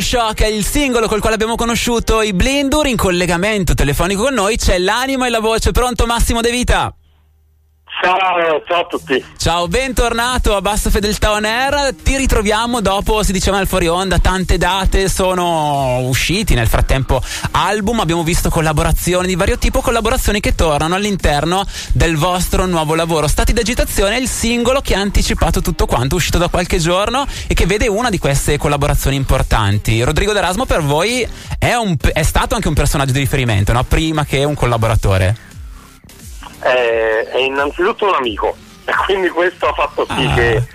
Culture Shock è il singolo col quale abbiamo conosciuto i Blindur. In collegamento telefonico con noi c'è l'anima e la voce. Pronto Massimo De Vita? Ciao, ciao a tutti. Ciao, bentornato a Bassa Fedeltà On Air. Ti ritroviamo dopo, si diceva nel fuori onda, tante date sono usciti nel frattempo album, abbiamo visto collaborazioni di vario tipo, collaborazioni che tornano all'interno del vostro nuovo lavoro. Stati d'agitazione è il singolo che ha anticipato tutto quanto, uscito da qualche giorno e che vede una di queste collaborazioni importanti. Rodrigo D'Erasmo per voi è, un, è stato anche un personaggio di riferimento, no? prima che un collaboratore è, è innanzitutto un amico e quindi questo ha fatto sì ah. che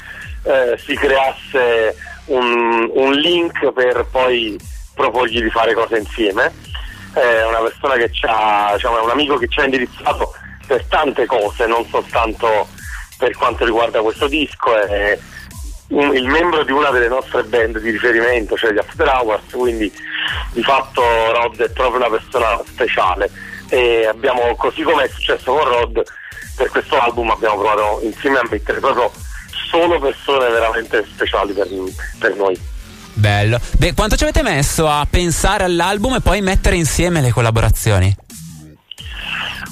eh, si creasse un, un, link per poi proporgli di fare cose insieme. È una persona che ci ha, diciamo, è un amico che ci ha indirizzato per tante cose, non soltanto per quanto riguarda questo disco, è un, il membro di una delle nostre band di riferimento, cioè gli After Hours, quindi di fatto Rod è proprio una persona speciale e abbiamo, così come è successo con Rod, per questo album abbiamo provato insieme a mettere proprio solo persone veramente speciali per, per noi. Bello. Beh, quanto ci avete messo a pensare all'album e poi mettere insieme le collaborazioni?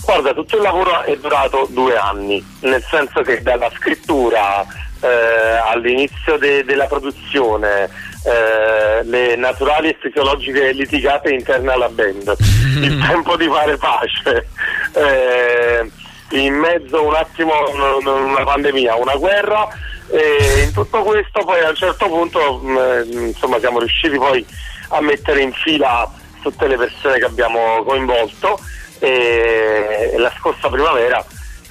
Guarda, tutto il lavoro è durato due anni, nel senso che dalla scrittura eh, all'inizio de- della produzione, eh, le naturali e fisiologiche litigate interne alla band, il tempo di fare pace, eh, in mezzo un attimo una pandemia, una guerra e in tutto questo poi a un certo punto mh, mm, insomma siamo riusciti poi a mettere in fila tutte le persone che abbiamo coinvolto e la scorsa primavera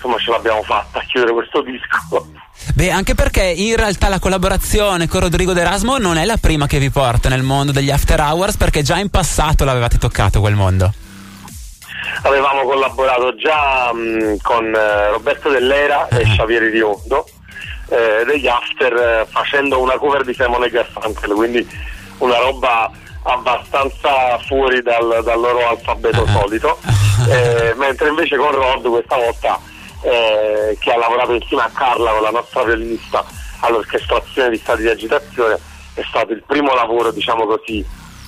insomma ce l'abbiamo fatta a chiudere questo disco. Beh, anche perché in realtà la collaborazione con Rodrigo D'Erasmo non è la prima che vi porta nel mondo degli After Hours, perché già in passato l'avevate toccato quel mondo. Avevamo collaborato già mh, con eh, Roberto Dell'Era e ah. Xavier Riondo eh, degli After eh, facendo una cover di Simone Garfunkel, quindi una roba abbastanza fuori dal, dal loro alfabeto ah. solito, eh, mentre invece con Rod questa volta eh, che ha lavorato insieme a Carla, con la nostra violinista, all'orchestrazione di stati di agitazione, è stato il primo lavoro, diciamo così,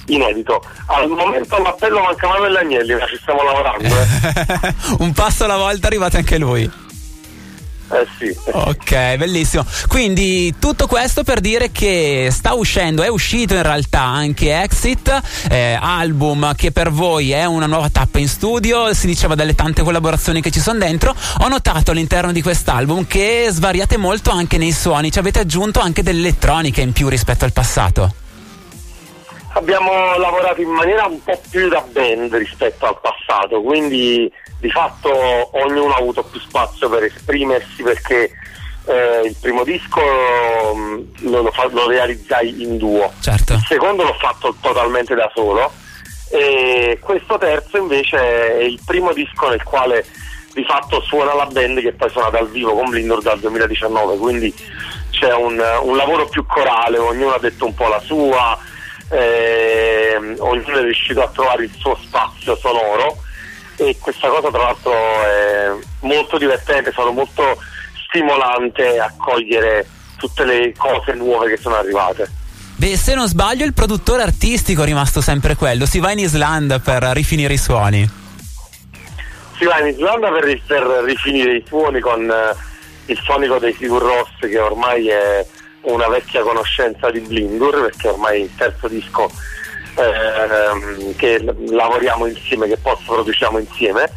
inedito. Al momento all'appello manca Manuel Agnelli, ma ci stiamo lavorando. Eh. Un passo alla volta arrivate anche lui. Eh sì. Ok, bellissimo. Quindi tutto questo per dire che sta uscendo, è uscito in realtà anche Exit, eh, album che per voi è una nuova tappa in studio, si diceva delle tante collaborazioni che ci sono dentro. Ho notato all'interno di quest'album che svariate molto anche nei suoni, ci avete aggiunto anche dell'elettronica in più rispetto al passato. Abbiamo lavorato in maniera un po' più da band rispetto al passato, quindi di fatto ognuno ha avuto più spazio per esprimersi perché eh, il primo disco mm, lo, lo, lo, realizzai in duo, certo. il secondo l'ho fatto totalmente da solo e questo terzo invece è il primo disco nel quale di fatto suona la band che poi suona dal vivo con Blindor dal 2019, quindi c'è un, un lavoro più corale, ognuno ha detto un po' la sua, eh, ognuno è riuscito a trovare il suo spazio sonoro e questa cosa tra l'altro è molto divertente, stato molto stimolante accogliere tutte le cose nuove che sono arrivate. Beh, se non sbaglio, il produttore artistico è rimasto sempre quello. Si va in Islanda per rifinire i suoni. Si va in Islanda per, per rifinire i suoni con eh, il fonico dei Sigur Ross, che ormai è una vecchia conoscenza di Blindur, perché ormai il terzo disco ehm, che lavoriamo insieme, che post produciamo insieme,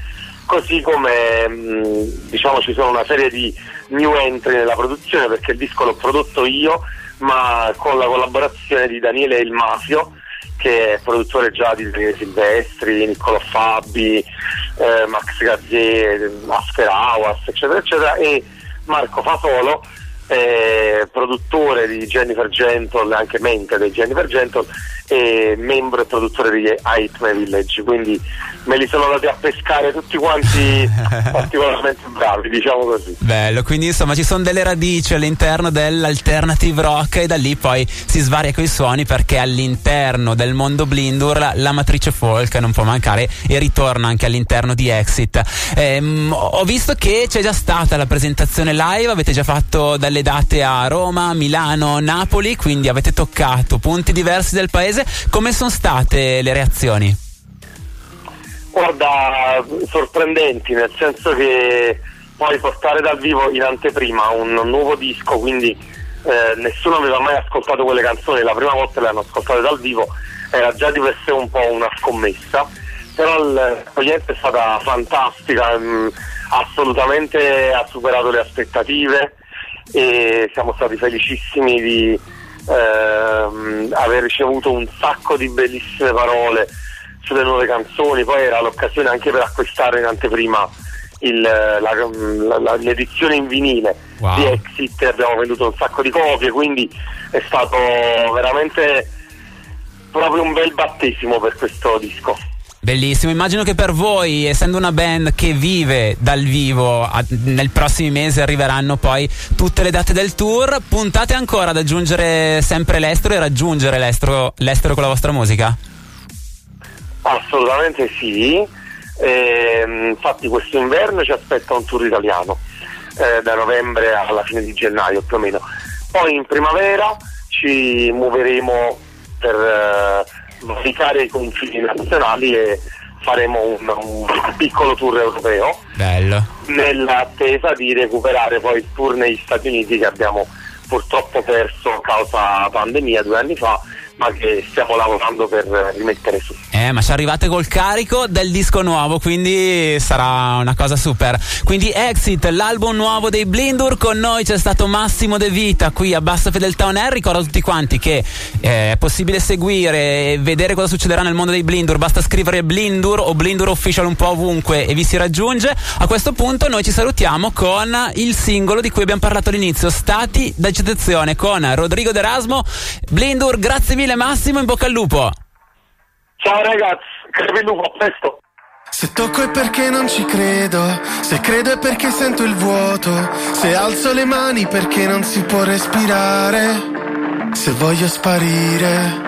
così come mh, diciamo ci sono una serie di new entry nella produzione perché il disco l'ho prodotto io, ma con la collaborazione di Daniele Il Mafio, che è produttore già di Daniele Silvestri, Niccolò Fabi, eh, Max Gazzè, After Hours, eccetera, eccetera, e Marco Fasolo, eh, produttore di Jennifer Gentle, anche mente di Jennifer Gentle e membro e produttore di Aitme Village, quindi me li sono andati a pescare tutti quanti particolarmente bravi, diciamo così. Bello, quindi insomma ci sono delle radici all'interno dell'alternative rock e da lì poi si svaria coi suoni perché all'interno del mondo Blindur la, la matrice folk non può mancare e ritorna anche all'interno di Exit. Ehm, ho visto che c'è già stata la presentazione live, avete già fatto dalle date a Roma, Milano, Napoli, quindi avete toccato punti diversi del paese. Come sono state le reazioni? Guarda, sorprendenti, nel senso che poi portare dal vivo in anteprima un nuovo disco, quindi eh, nessuno aveva mai ascoltato quelle canzoni, la prima volta le hanno ascoltate dal vivo, era già di per sé un po' una scommessa, però l'accoglienza è stata fantastica, mh, mm, assolutamente ha superato le aspettative e siamo stati felicissimi di ehm, aver ricevuto un sacco di bellissime parole sulle nuove canzoni, poi era l'occasione anche per acquistare in anteprima il, la, la, l'edizione in vinile wow. di Exit, abbiamo venduto un sacco di copie, quindi è stato veramente proprio un bel battesimo per questo disco. Bellissimo, immagino che per voi, essendo una band che vive dal vivo, a, nel prossimi mesi arriveranno poi tutte le date del tour, puntate ancora ad aggiungere sempre l'estero e raggiungere l'estero, l'estero con la vostra musica? Assolutamente sì, e, infatti questo inverno ci aspetta un tour italiano, eh, da novembre alla fine di gennaio più o meno. Poi in primavera ci muoveremo per eh, valicare i confini nazionali e faremo un, un, piccolo tour europeo. Bello. Nell'attesa di recuperare poi il tour negli Stati Uniti che abbiamo purtroppo perso a causa pandemia due anni fa ma che stiamo lavorando per rimettere su. Eh, ma ci arrivate col carico del disco nuovo, quindi sarà una cosa super. Quindi Exit, l'album nuovo dei Blindur, con noi c'è stato Massimo De Vita qui a Bassa Fedeltà On Air. Ricordo a tutti quanti che eh, è possibile seguire e vedere cosa succederà nel mondo dei Blindur, basta scrivere Blindur o Blindur Official un po' ovunque e vi si raggiunge. A questo punto noi ci salutiamo con il singolo di cui abbiamo parlato all'inizio, Stati d'agitazione con Rodrigo D'Erasmo. Blindur, grazie mille Massimo, in bocca al lupo. Ciao ragazzi, lupo, a presto. Se tocco è perché non ci credo, se credo è perché sento il vuoto, se alzo le mani perché non si può respirare, se voglio sparire